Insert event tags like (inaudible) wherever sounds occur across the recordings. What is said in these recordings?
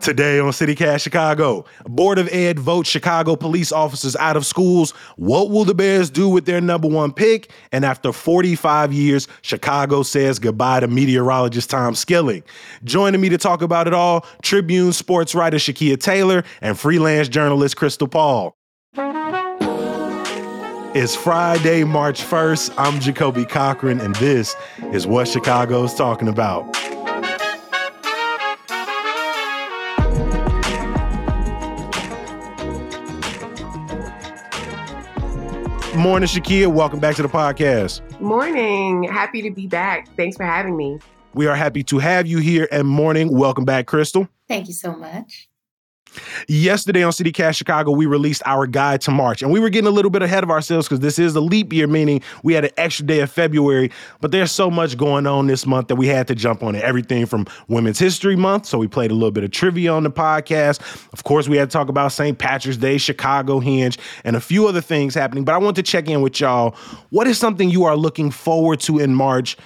Today on CityCast Chicago, Board of Ed votes Chicago police officers out of schools. What will the Bears do with their number one pick? And after 45 years, Chicago says goodbye to meteorologist Tom Skilling. Joining me to talk about it all, Tribune sports writer Shakeia Taylor and freelance journalist Crystal Paul. It's Friday, March 1st. I'm Jacoby Cochran, and this is what Chicago's talking about. Morning, Shakeia. Welcome back to the podcast. Morning. Happy to be back. Thanks for having me. We are happy to have you here. And morning, welcome back, Crystal. Thank you so much. Yesterday on CityCast Chicago, we released our guide to March, and we were getting a little bit ahead of ourselves because this is a leap year, meaning we had an extra day of February. But there's so much going on this month that we had to jump on it. Everything from Women's History Month, so we played a little bit of trivia on the podcast. Of course, we had to talk about St. Patrick's Day, Chicago Hinge, and a few other things happening. But I want to check in with y'all. What is something you are looking forward to in March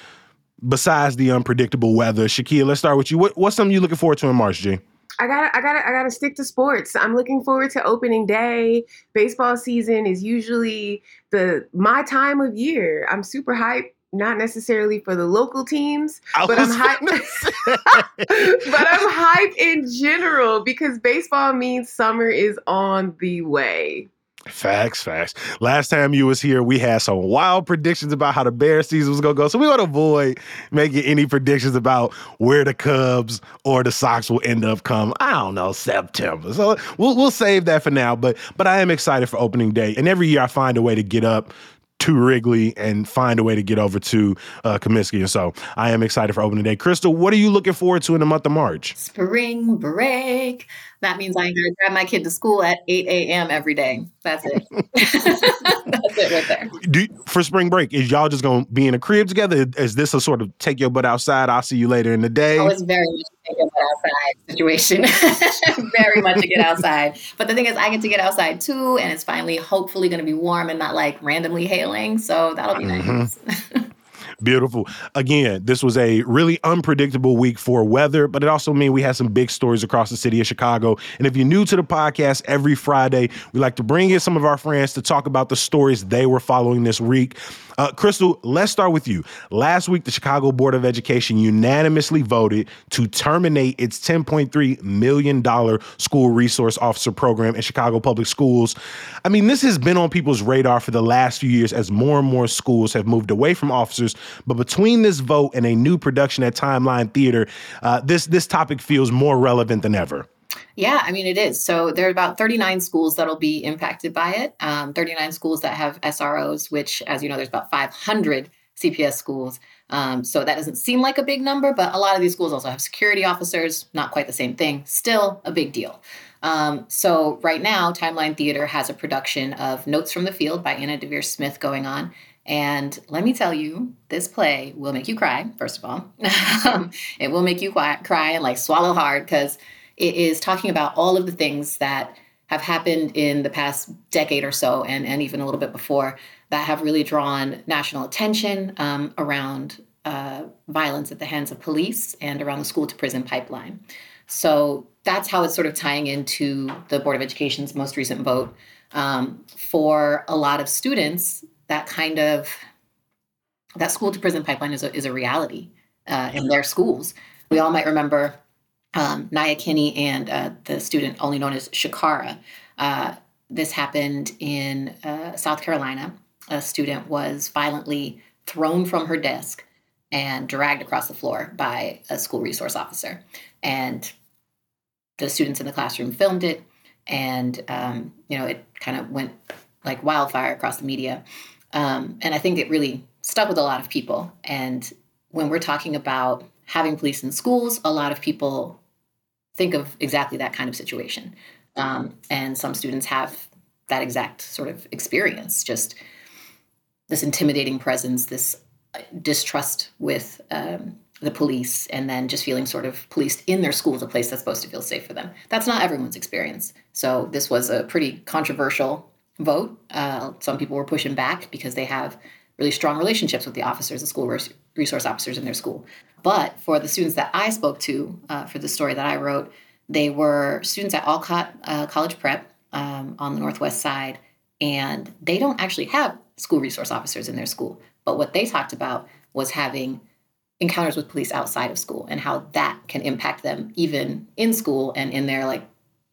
besides the unpredictable weather? Shakeia, let's start with you. What, what's something you're looking forward to in March, G? I gotta, I gotta, I gotta stick to sports. I'm looking forward to opening day. Baseball season is usually the my time of year. I'm super hyped. Not necessarily for the local teams, but I'm hyped. (laughs) but I'm hyped in general because baseball means summer is on the way. Facts, facts. Last time you was here, we had some wild predictions about how the Bear season was gonna go. So we want to avoid making any predictions about where the Cubs or the Sox will end up come. I don't know, September. So we'll we'll save that for now. But but I am excited for opening day. And every year I find a way to get up to Wrigley and find a way to get over to uh, Comiskey. And so I am excited for opening day. Crystal, what are you looking forward to in the month of March? Spring break. That means I gotta drive my kid to school at 8 a.m. every day. That's it. (laughs) That's it right there. Do, for spring break, is y'all just gonna be in a crib together? Is this a sort of take your butt outside? I'll see you later in the day. Oh, it's very much a outside situation. (laughs) very much to get outside. But the thing is, I get to get outside too, and it's finally, hopefully, going to be warm and not like randomly hailing. So that'll be Mm-hmm. nice. (laughs) Beautiful. Again, this was a really unpredictable week for weather, but it also means we had some big stories across the city of Chicago. And if you're new to the podcast, every Friday, we like to bring in some of our friends to talk about the stories they were following this week. Uh, Crystal, let's start with you. Last week, the Chicago Board of Education unanimously voted to terminate its $10.3 million school resource officer program in Chicago public schools. I mean, this has been on people's radar for the last few years as more and more schools have moved away from officers. But between this vote and a new production at Timeline Theater, uh, this this topic feels more relevant than ever. Yeah, I mean, it is. So there are about 39 schools that'll be impacted by it. Um, 39 schools that have SROs, which, as you know, there's about 500 CPS schools. Um, so that doesn't seem like a big number, but a lot of these schools also have security officers. Not quite the same thing. Still a big deal. Um, so right now, Timeline Theater has a production of Notes from the Field by Anna Deavere Smith going on. And let me tell you, this play will make you cry, first of all. (laughs) it will make you cry, cry and like swallow hard because it is talking about all of the things that have happened in the past decade or so, and, and even a little bit before, that have really drawn national attention um, around uh, violence at the hands of police and around the school to prison pipeline. So that's how it's sort of tying into the Board of Education's most recent vote. Um, for a lot of students, that kind of that school to prison pipeline is a, is a reality uh, in their schools. We all might remember um, Niya Kenny and uh, the student only known as Shakara. Uh, this happened in uh, South Carolina. A student was violently thrown from her desk and dragged across the floor by a school resource officer. And the students in the classroom filmed it, and um, you know it kind of went like wildfire across the media. Um, and I think it really stuck with a lot of people. And when we're talking about having police in schools, a lot of people think of exactly that kind of situation. Um, and some students have that exact sort of experience just this intimidating presence, this distrust with um, the police, and then just feeling sort of policed in their schools, a place that's supposed to feel safe for them. That's not everyone's experience. So this was a pretty controversial vote. Uh, some people were pushing back because they have really strong relationships with the officers, the school resource officers in their school. But for the students that I spoke to uh, for the story that I wrote, they were students at Alcott uh, College Prep um, on the Northwest side, and they don't actually have school resource officers in their school. But what they talked about was having encounters with police outside of school and how that can impact them even in school and in their like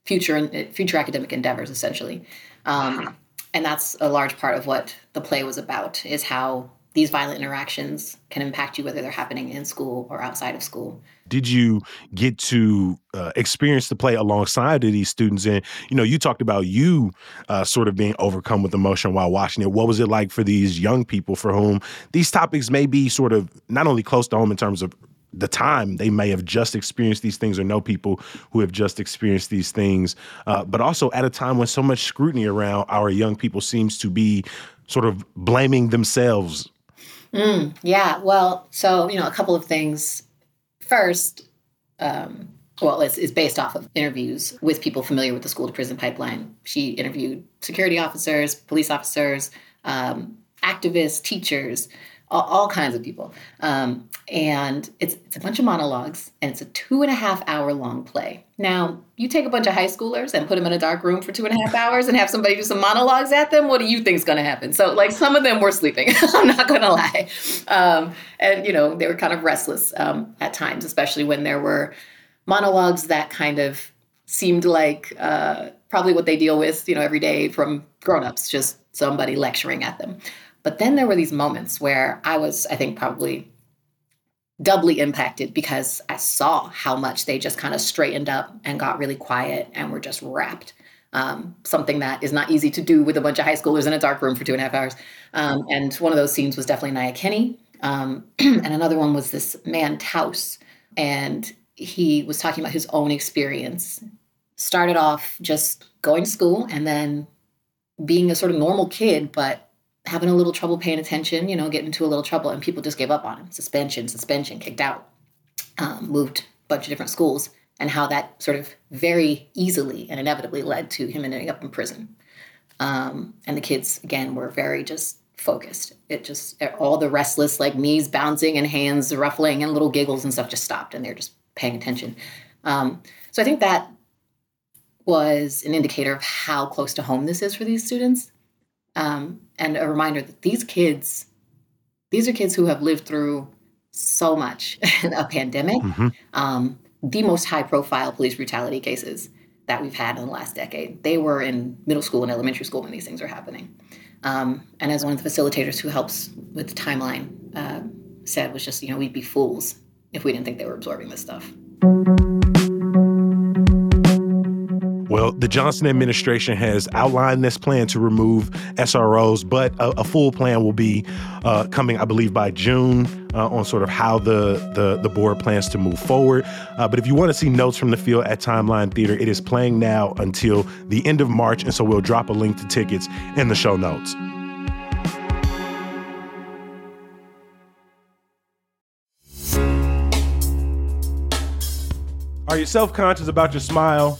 future future academic endeavors essentially um, and that's a large part of what the play was about is how these violent interactions can impact you whether they're happening in school or outside of school did you get to uh, experience the play alongside of these students and you know you talked about you uh, sort of being overcome with emotion while watching it what was it like for these young people for whom these topics may be sort of not only close to home in terms of the time they may have just experienced these things or know people who have just experienced these things, uh, but also at a time when so much scrutiny around our young people seems to be sort of blaming themselves. Mm, yeah, well, so, you know, a couple of things. First, um, well, it's, it's based off of interviews with people familiar with the school to prison pipeline. She interviewed security officers, police officers, um, activists, teachers, all, all kinds of people. Um, and it's, it's a bunch of monologues, and it's a two and a half hour long play. Now, you take a bunch of high schoolers and put them in a dark room for two and a half hours and have somebody do some monologues at them. What do you think is going to happen? So, like, some of them were sleeping. (laughs) I'm not to lie. Um, and, you know, they were kind of restless um, at times, especially when there were monologues that kind of seemed like uh, probably what they deal with, you know, every day from grown-ups, just somebody lecturing at them. But then there were these moments where I was, I think, probably doubly impacted because I saw how much they just kind of straightened up and got really quiet and were just wrapped. Um, something that is not easy to do with a bunch of high schoolers in a dark room for two and a half hours. Um, and one of those scenes was definitely Niya Kenny. Um, (clears throat) and another one was this man, Taos. And he was talking about his own experience. Started off just going to school and then being a sort of normal kid, but having a little trouble paying attention, you know, getting into a little trouble, and people just gave up on him. Suspension, suspension, kicked out, um, moved a bunch of different schools, and how that sort of very easily and inevitably led to him ending up in prison. Um, and the kids, again, were very just focused. It just, all the restless, like knees bouncing and hands ruffling and little giggles and stuff just stopped, and they're just paying attention. Um, so I think that was an indicator of how close to home this is for these students um, and a reminder that these kids, these are kids who have lived through so much (laughs) a pandemic, mm-hmm. um, the most high profile police brutality cases that we've had in the last decade. They were in middle school and elementary school when these things were happening. Um, and as one of the facilitators who helps with the timeline uh, said, was just, you know, we'd be fools if we didn't think they were absorbing this stuff. The Johnson administration has outlined this plan to remove SROs, but a, a full plan will be uh, coming, I believe, by June uh, on sort of how the, the, the board plans to move forward. Uh, but if you want to see notes from the field at Timeline Theater, it is playing now until the end of March, and so we'll drop a link to tickets in the show notes. Are you self conscious about your smile?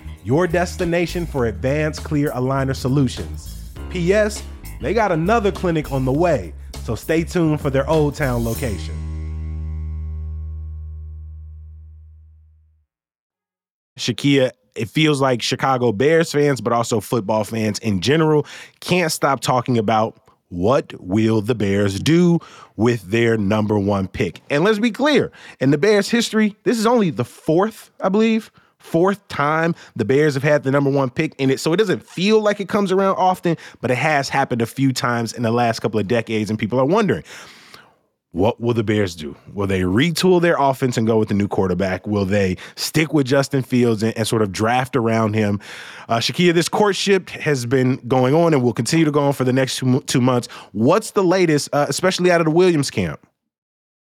your destination for advanced clear aligner solutions. P.S. They got another clinic on the way, so stay tuned for their Old Town location. Shakeia, it feels like Chicago Bears fans, but also football fans in general, can't stop talking about what will the Bears do with their number one pick? And let's be clear, in the Bears' history, this is only the fourth, I believe, fourth time the Bears have had the number one pick in it. So it doesn't feel like it comes around often, but it has happened a few times in the last couple of decades. And people are wondering, what will the Bears do? Will they retool their offense and go with the new quarterback? Will they stick with Justin Fields and, and sort of draft around him? Uh, Shakeia, this courtship has been going on and will continue to go on for the next two, two months. What's the latest, uh, especially out of the Williams camp?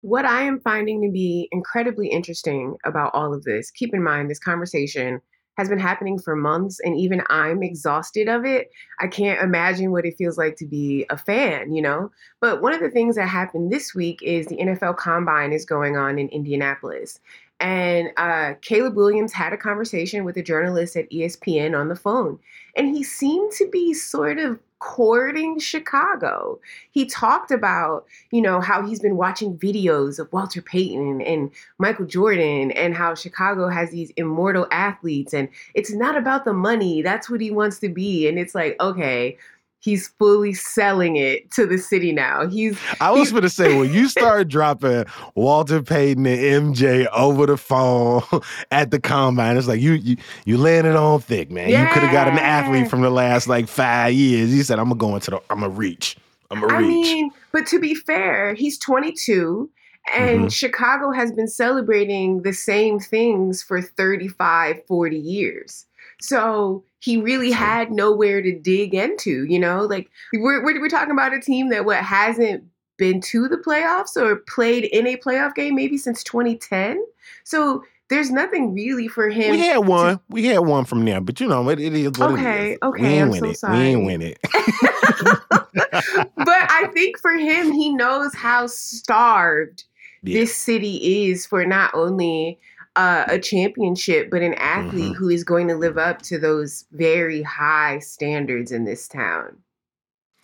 What I am finding to be incredibly interesting about all of this, keep in mind this conversation has been happening for months and even I'm exhausted of it. I can't imagine what it feels like to be a fan, you know? But one of the things that happened this week is the NFL Combine is going on in Indianapolis. And uh, Caleb Williams had a conversation with a journalist at ESPN on the phone. And he seemed to be sort of courting Chicago. He talked about, you know, how he's been watching videos of Walter Payton and Michael Jordan and how Chicago has these immortal athletes and it's not about the money. That's what he wants to be. And it's like, okay, he's fully selling it to the city now. He's I was gonna say when you (laughs) start dropping Walter Payton and MJ over the phone (laughs) at the combine, it's like you you you landed on thick, man. Yeah. You could have got an athlete from the last like five years. He said, I'm gonna go into the I'm gonna reach. I'm gonna reach. I mean, but to be fair, he's 22. And mm-hmm. Chicago has been celebrating the same things for 35, 40 years. So he really had nowhere to dig into, you know? Like we're, we're, we're talking about a team that what hasn't been to the playoffs or played in a playoff game maybe since 2010. So there's nothing really for him. We had one. To... We had one from there, but you know, it, it is what okay, it is. Okay, we ain't I'm win so it. sorry. We ain't win it. (laughs) (laughs) but I think for him, he knows how starved yeah. this city is for not only uh, a championship, but an athlete mm-hmm. who is going to live up to those very high standards in this town.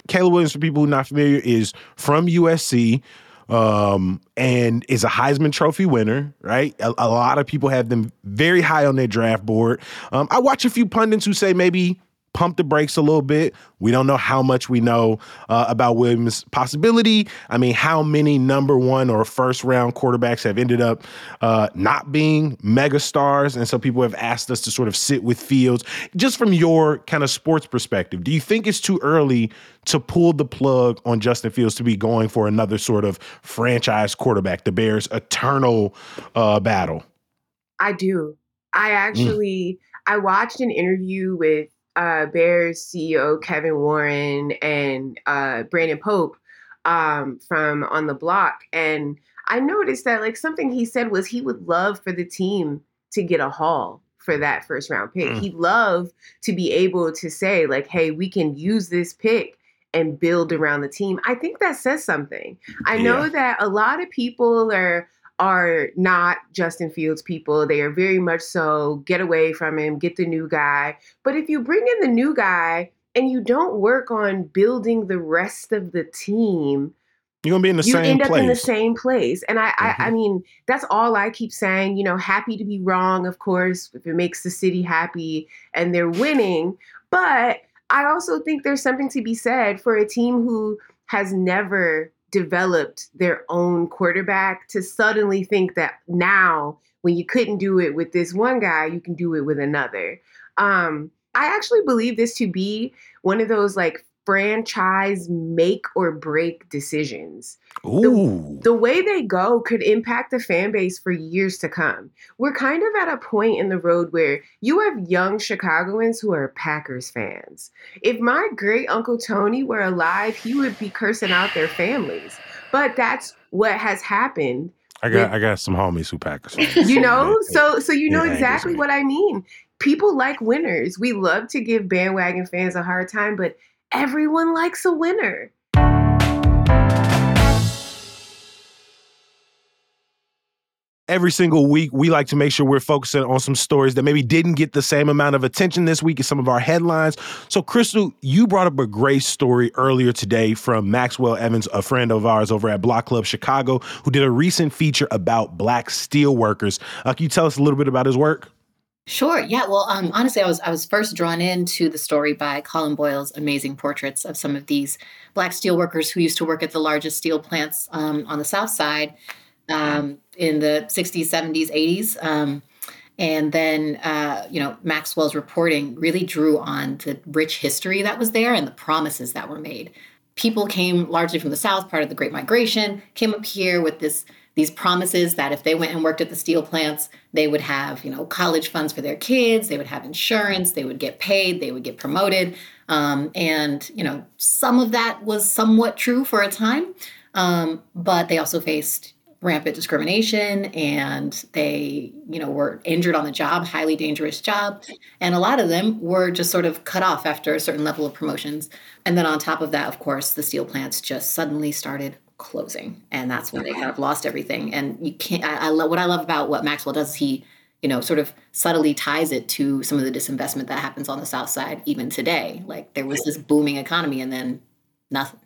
Caleb Williams, for people who are not familiar, is from USC um, and is a Heisman Trophy winner, right? A, a, lot of people have them very high on their draft board. Um, I watch a few pundits who say maybe pump the brakes a little bit. We don't know how much we know uh, about Williams' possibility. I mean, how many number one or first round quarterbacks have ended up uh, not being mega stars? And so people have asked us to sort of sit with Fields. Just from your kind of sports perspective, do you think it's too early to pull the plug on Justin Fields to be going for another sort of franchise quarterback, the Bears' eternal uh, battle? I do. I mm. actually. Mm. I watched an interview with uh, Bears CEO Kevin Warren and uh, Brandon Pope um, from On the Block. And I noticed that like something he said was he would love for the team to get a haul for that first round pick. Mm. He'd love to be able to say, like, hey, we can use this pick and build around the team. I think that says something. I know that a lot of people are are not Justin Fields people. They are very much so get away from him, get the new guy. But if you bring in the new guy and you don't work on building the rest of the team, you're gonna be in the you same end up place. in the same place. And I, mm-hmm. I, I mean, that's all I keep saying. You know, happy to be wrong, of course, if it makes the city happy and they're winning. But I also think there's something to be said for a team who has never developed their own quarterback to suddenly think that now when you couldn't do it with this one guy, you can do it with another. Um, I actually believe this to be one of those like franchise make or break decisions. Ooh. The, the way they go could impact the fan base for years to come. We're kind of at a point in the road where you have young Chicagoans who are Packers fans. If my great uncle Tony were alive, he would be cursing out their families. But that's what has happened. I got I got some homies who Packers fans. You know, so so you know Yeah, exactly what I mean. People like winners. We love to give bandwagon fans a hard time, but everyone likes a winner. Every single week, we like to make sure we're focusing on some stories that maybe didn't get the same amount of attention this week as some of our headlines. So, Crystal, you brought up a great story earlier today from Maxwell Evans, a friend of ours over at Block Club Chicago, who did a recent feature about black steel workers. Uh, can you tell us a little bit about his work? Sure. Yeah. Well, um, honestly, I was I was first drawn into the story by Colin Boyle's amazing portraits of some of these black steelworkers who used to work at the largest steel plants um, on the South Side um, in the 60s, 70s, 80s. Um, and then, uh, you know, Maxwell's reporting really drew on the rich history that was there and the promises that were made. People came largely from the South, part of the Great Migration, came up here with this these promises that if they went and worked at the steel plants, they would have, you know, college funds for their kids, they would have insurance, they would get paid, they would get promoted. Um, and, you know, some of that was somewhat true for a time, um, but they also faced rampant discrimination and they, you know, were injured on the job, highly dangerous job. And a lot of them were just sort of cut off after a certain level of promotions. And then on top of that, of course, the steel plants just suddenly started closing and that's when they kind of lost everything and you can't i, I love what i love about what maxwell does is he you know sort of subtly ties it to some of the disinvestment that happens on the south side even today like there was this booming economy and then nothing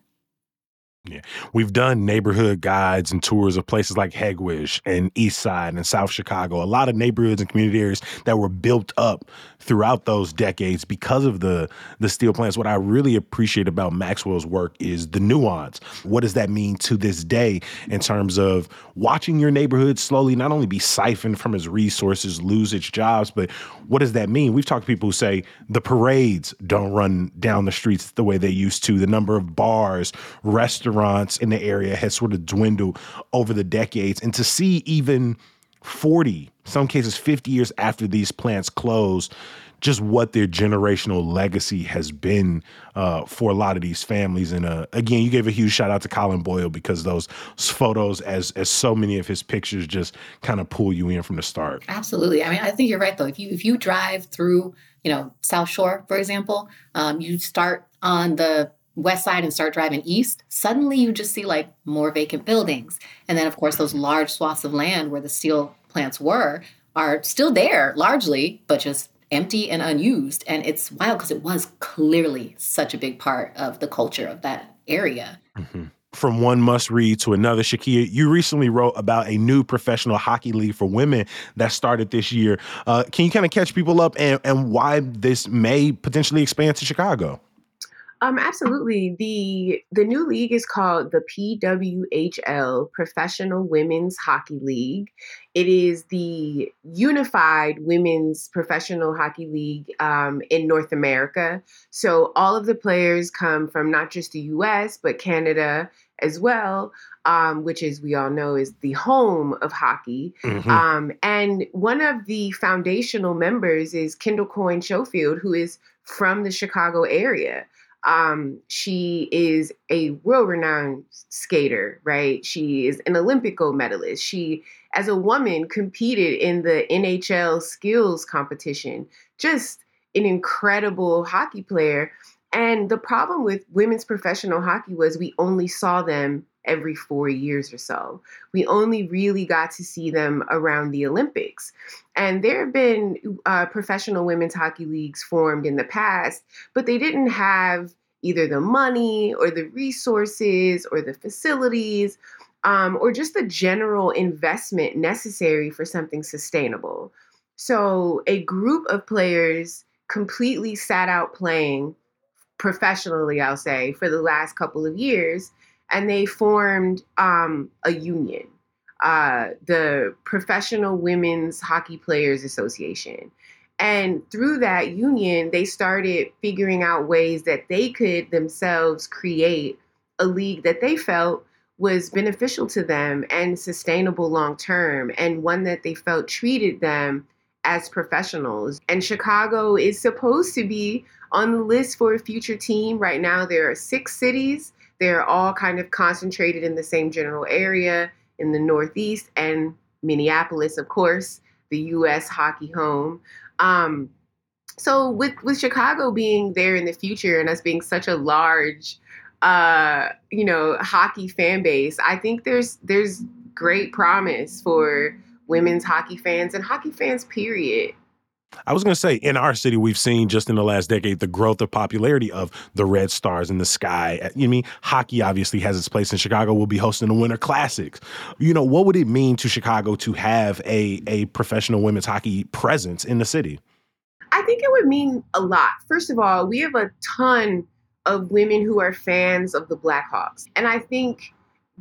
Yeah. We've done neighborhood guides and tours of places like Hegewisch and East Side and South Chicago. A lot of neighborhoods and community areas that were built up throughout those decades because of the the steel plants. What I really appreciate about Maxwell's work is the nuance. What does that mean to this day in terms of watching your neighborhood slowly not only be siphoned from its resources, lose its jobs, but what does that mean? We've talked to people who say the parades don't run down the streets the way they used to. The number of bars, restaurants in the area has sort of dwindled over the decades. And to see even 40, some cases 50 years after these plants closed, just what their generational legacy has been uh, for a lot of these families. And uh, again, you gave a huge shout out to Colin Boyle because those photos, as as so many of his pictures, just kind of pull you in from the start. absolutely i mean i think you're right though if you if you drive through you know south shore for example um, you start on the west side and start driving east suddenly you just see like more vacant buildings. And then of course those large swaths of land where the steel plants were are still there largely but just empty and unused. And it's wild because it was clearly such a big part of the culture of that area. From one must read to another, Shakeia, you recently wrote about a new professional hockey league for women that started this year. Uh, can you kind of catch people up and, and why this may potentially expand to Chicago? Um, absolutely. The the new league is called the PWHL Professional Women's Hockey League. It is the unified women's professional hockey league um, in North America. So all of the players come from not just the U.S. but Canada as well, um, which, as we all know, is the home of hockey. Mhm. Um, and one of the foundational members is Kendall Coyne Schofield, who is from the Chicago area. Um, she is a world renowned skater, right? She is an Olympic gold medalist. She, as a woman, competed in the NHL skills competition. Just an incredible hockey player. And the problem with women's professional hockey was we only saw them every four years or so. We only really got to see them around the Olympics. And there have been uh, professional women's hockey leagues formed in the past, but they didn't have either the money or the resources or the facilities um, or just the general investment necessary for something sustainable. So a group of players completely sat out playing professionally, I'll say, for the last couple of years, and they formed um, a union, uh, the Professional Women's Hockey Players Association. And through that union, they started figuring out ways that they could themselves create a league that they felt was beneficial to them and sustainable long term, and one that they felt treated them as professionals. And Chicago is supposed to be on the list for a future team. Right now, there are six cities. They're all kind of concentrated in the same general area in the Northeast and Minneapolis, of course, the U.S. hockey home. Um, so with with Chicago being there in the future and us being such a large, uh, you know, hockey fan base, I think there's there's great promise for women's hockey fans and hockey fans. Period. I was going to say, in our city, we've seen just in the last decade the growth of popularity of the Red Stars in the sky. Eh, you know, mean hockey obviously has its place in Chicago. We'll be hosting the Winter Classics. You know, what would it mean to Chicago to have a a professional women's hockey presence in the city? I think it would mean a lot. First of all, we have a ton of women who are fans of the Blackhawks, and I think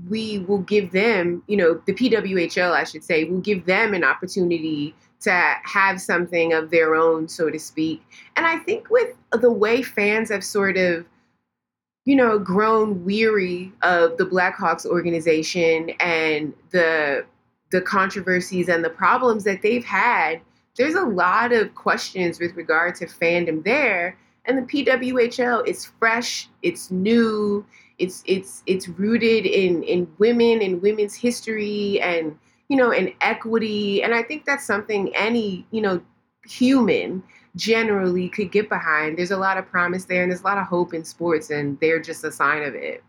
we will give them, you know, the PWHL, I should say, will give them an opportunity to have something of their own, so to speak. And I think with the way fans have sort of, you know, grown weary of the Blackhawks organization and the the controversies and the problems that they've had, there's a lot of questions with regard to fandom there. And the PWHL is fresh, it's new, it's it's it's rooted in in women and women's history and you know, and equity. And I think that's something any, you know, human generally could get behind. There's a lot of promise there and there's a lot of hope in sports, and they're just a sign of it.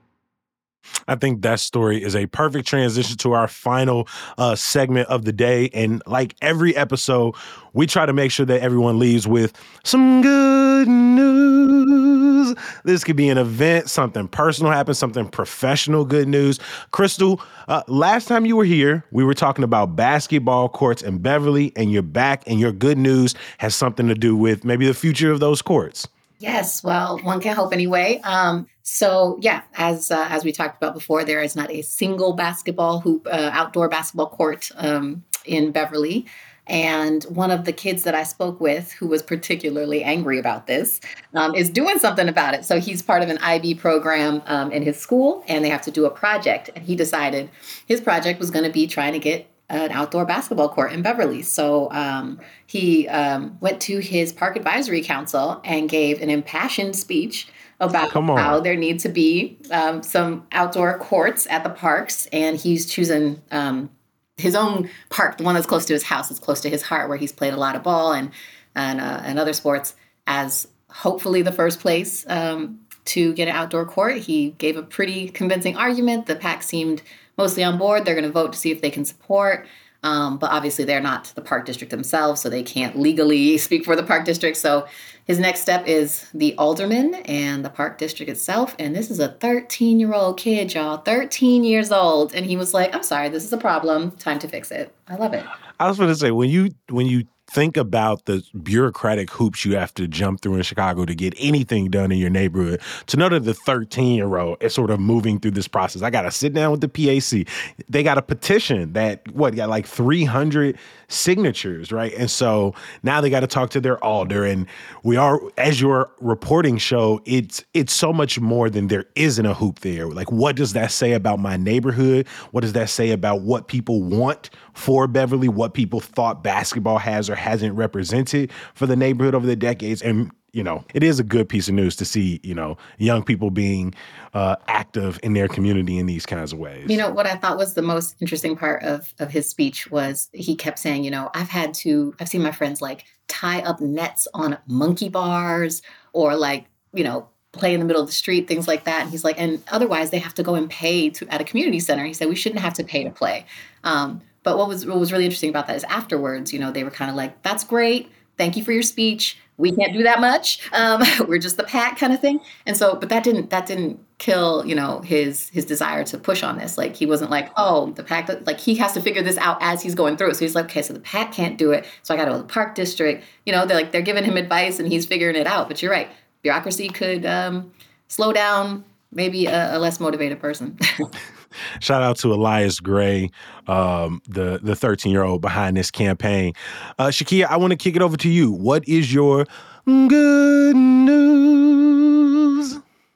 I think that story is a perfect transition to our final uh, segment of the day. And like every episode, we try to make sure that everyone leaves with some good news. This could be an event, something personal happened, something professional good news. Crystal, uh, last time you were here, we were talking about basketball courts in Beverly, and you're back, and your good news has something to do with maybe the future of those courts. Yes, well, one can hope anyway. Um, so yeah, as uh, as we talked about before, there is not a single basketball hoop, uh, outdoor basketball court um, in Beverly. And one of the kids that I spoke with, who was particularly angry about this, um, is doing something about it. So he's part of an IB program um, in his school, and they have to do a project. And he decided his project was going to be trying to get an outdoor basketball court in Beverly. So um, he um, went to his park advisory council and gave an impassioned speech about how there need to be um, some outdoor courts at the parks. And he's choosing um, his own park, the one that's close to his house, is close to his heart, where he's played a lot of ball and and, uh, and other sports, as hopefully the first place um, to get an outdoor court. He gave a pretty convincing argument. The PAC seemed mostly on board. They're going to vote to see if they can support. Um, but obviously, they're not the park district themselves, so they can't legally (laughs) speak for the park district. So his next step is the alderman and the park district itself. And this is a 13 year old kid, y'all, 13 years old. And he was like, I'm sorry, this is a problem. Time to fix it. I love it. I was going to say, when you, when you, think about the bureaucratic hoops you have to jump through in Chicago to get anything done in your neighborhood. To know that the 13 year old is sort of moving through this process, I got to sit down with the PAC. They got a petition that, what, got like 300 signatures, right? And so now they got to talk to their alder. And we are, as your reporting show, it's it's so much more than there isn't a hoop there. Like, what does that say about my neighborhood? What does that say about what people want for Beverly? What people thought basketball has or hasn't represented for the neighborhood over the decades? And you know, it is a good piece of news to see, you know, young people being uh, active in their community in these kinds of ways. You know, what I thought was the most interesting part of, of his speech was he kept saying, you know, I've had to, I've seen my friends like tie up nets on monkey bars or like, you know, play in the middle of the street, things like that. And he's like, and otherwise they have to go and pay to at a community center. He said we shouldn't have to pay to play. Um, but what was what was really interesting about that is afterwards, you know, they were kind of like, "That's great, thank you for your speech we can't do that much. Um, (laughs) we're just the PAC kind of thing. And so, but that didn't that didn't kill you know his his desire to push on this. Like he wasn't like, oh, the PAC. Like he has to figure this out as he's going through it. So he's like, okay, so the PAC can't do it. So I got to go to the park district. You know, they're like they're giving him advice and he's figuring it out. But you're right, bureaucracy could um, slow down maybe a, a less motivated person. (laughs) (laughs) Shout out to Elias Gray, um, the the 13 year old behind this campaign. Uh, Shakeia, I want to kick it over to you. What is your good news?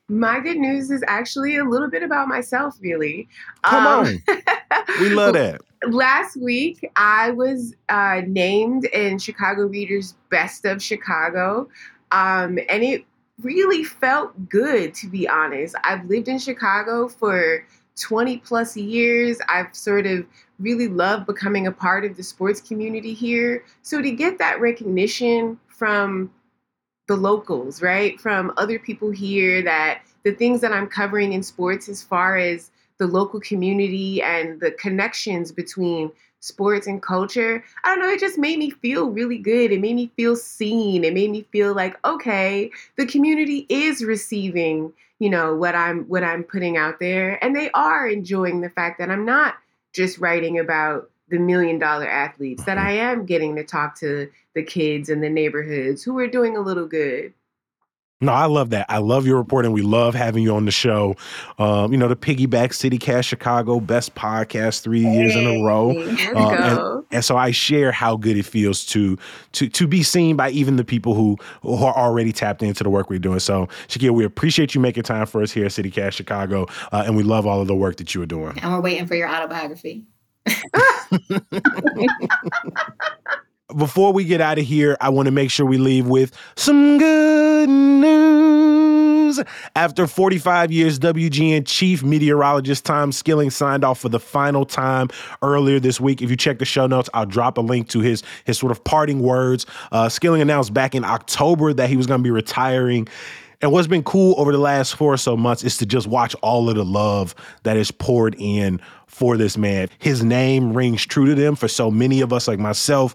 My good news is actually a little bit about myself, really. Come um, on. we (laughs) love that. Last week, I was uh, named in Chicago Reader's Best of Chicago. Um, and it really felt good, to be honest. I've lived in Chicago for 20 plus years. I've sort of really loved becoming a part of the sports community here. So to get that recognition from the locals, right? From other people here that the things that I'm covering in sports as far as the local community and the connections between sports and culture. I don't know, it just made me feel really good. It made me feel seen. It made me feel like, okay, the community is receiving, you know, what I'm what I'm putting out there and they are enjoying the fact that I'm not just writing about the million dollar athletes that I am getting to talk to the kids in the neighborhoods who are doing a little good. No, I love that. I love your reporting. We love having you on the show. Um, you know, the piggyback CityCast Chicago best podcast three hey, years in a row. Uh, and, and, so I share how good it feels to to to be seen by even the people who who are already tapped into the work we're doing. So Shakeia, we appreciate you making time for us here at CityCast Chicago, uh, and we love all of the work that you are doing. And we're waiting for your autobiography. (laughs) (laughs) before we get out of here, I want to make sure we leave with some good news. After 45 years, WGN chief meteorologist Tom Skilling signed off for the final time earlier this week. If you check the show notes, I'll drop a link to his his sort of parting words. Uh, Skilling announced back in October that he was going to be retiring. And what's been cool over the last four or so months is to just watch all of the love that is poured in for this man. His name rings true to them for so many of us, like myself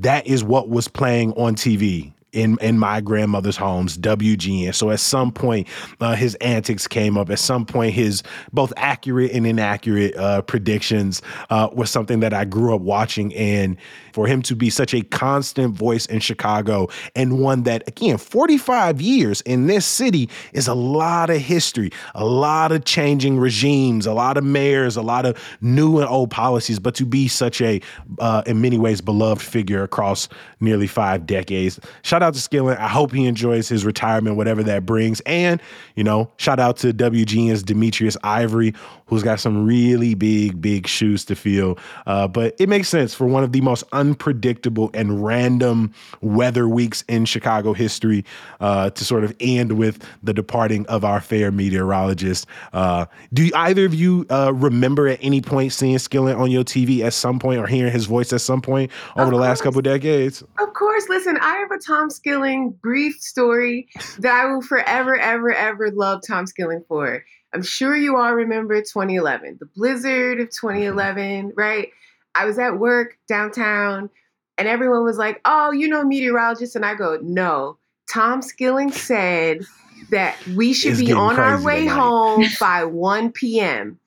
that is what was playing on TV in in my grandmother's homes, WGN. So at some point, uh, his antics came up. At some point, his both accurate and inaccurate uh, predictions uh, was something that I grew up watching. And for him to be such a constant voice in Chicago and one that, again, 45 years in this city is a lot of history, a lot of changing regimes, a lot of mayors, a lot of new and old policies. But to be such a, uh, in many ways, beloved figure across nearly five decades. Shout out to Skilling. I hope he enjoys his retirement, whatever that brings. And, you know, shout out to WGN's Demetrius Ivory, who's got some really big, big shoes to fill. Uh, but it makes sense for one of the most unpredictable and random weather weeks in Chicago history uh, to sort of end with the departing of our fair meteorologist. Uh, do either of you uh, remember at any point seeing Skilling on your TV at some point or hearing his voice at some point over of the last couple decades? Of course. Listen, I have a Tom Skilling brief story that I will forever, ever, ever love Tom Skilling for. I'm sure you all remember 2011, the blizzard of 2011, right? I was at work downtown and everyone was like, oh, you know, meteorologist. And I go, no. Tom Skilling said that we should it's be on our way home (laughs) by 1 p.m.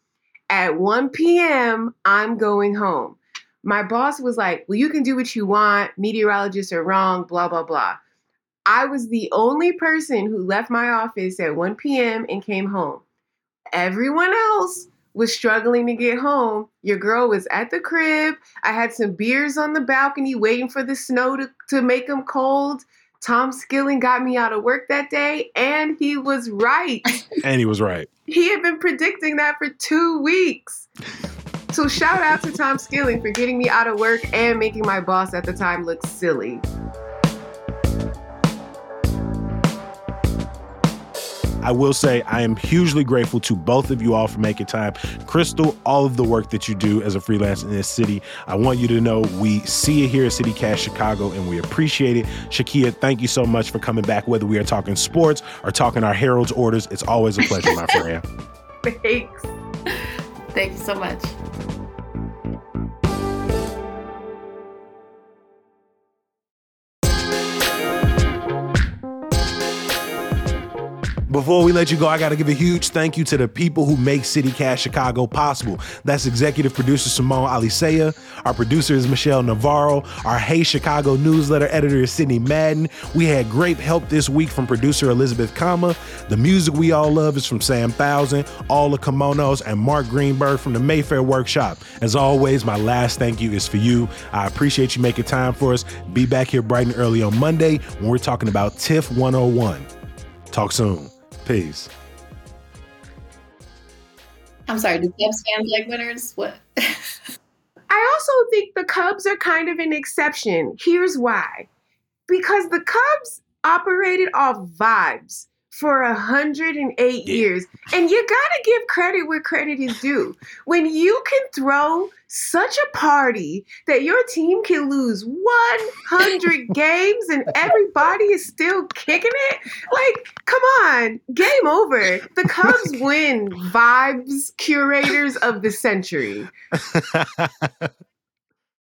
At 1 p.m., I'm going home. My boss was like, well, you can do what you want. Meteorologists are wrong, blah, blah, blah. I was the only person who left my office at 1 p.m. and came home. Everyone else was struggling to get home. Your girl was at the crib. I had some beers on the balcony waiting for the snow to, to make them cold. Tom Skilling got me out of work that day, and he was right. (laughs) and he was right. He had been predicting that for two weeks. So shout out to Tom Skilling for getting me out of work and making my boss at the time look silly. I will say I am hugely grateful to both of you all for making time. Crystal, all of the work that you do as a freelancer in this city, I want you to know we see it here at CityCast Chicago and we appreciate it. Shakeia, thank you so much for coming back, whether we are talking sports or talking our Herald's orders. It's always a pleasure, my friend. (laughs) Thanks. Thank you so much. Before we let you go, I got to give a huge thank you to the people who make CityCast Chicago possible. That's executive producer Simone Alicea. Our producer is Michelle Navarro. Our Hey Chicago newsletter editor is Sydney Madden. We had great help this week from producer Elizabeth Kama. The music we all love is from Sam Thousand, All the Kimonos, and Mark Greenberg from the Mayfair Workshop. As always, my last thank you is for you. I appreciate you making time for us. Be back here bright and early on Monday when we're talking about TIFF 101. Talk soon. Peace. I'm sorry, do Cubs fans like winners? What? (laughs) I also think the Cubs are kind of an exception. Here's why. Because the Cubs operated off vibes for 108 yeah. years. And you gotta give credit where credit is due. When you can throw such a party that your team can lose 100 (laughs) games and everybody is still kicking it, like, come on, game over. The Cubs (laughs) win vibes curators of the century. (laughs)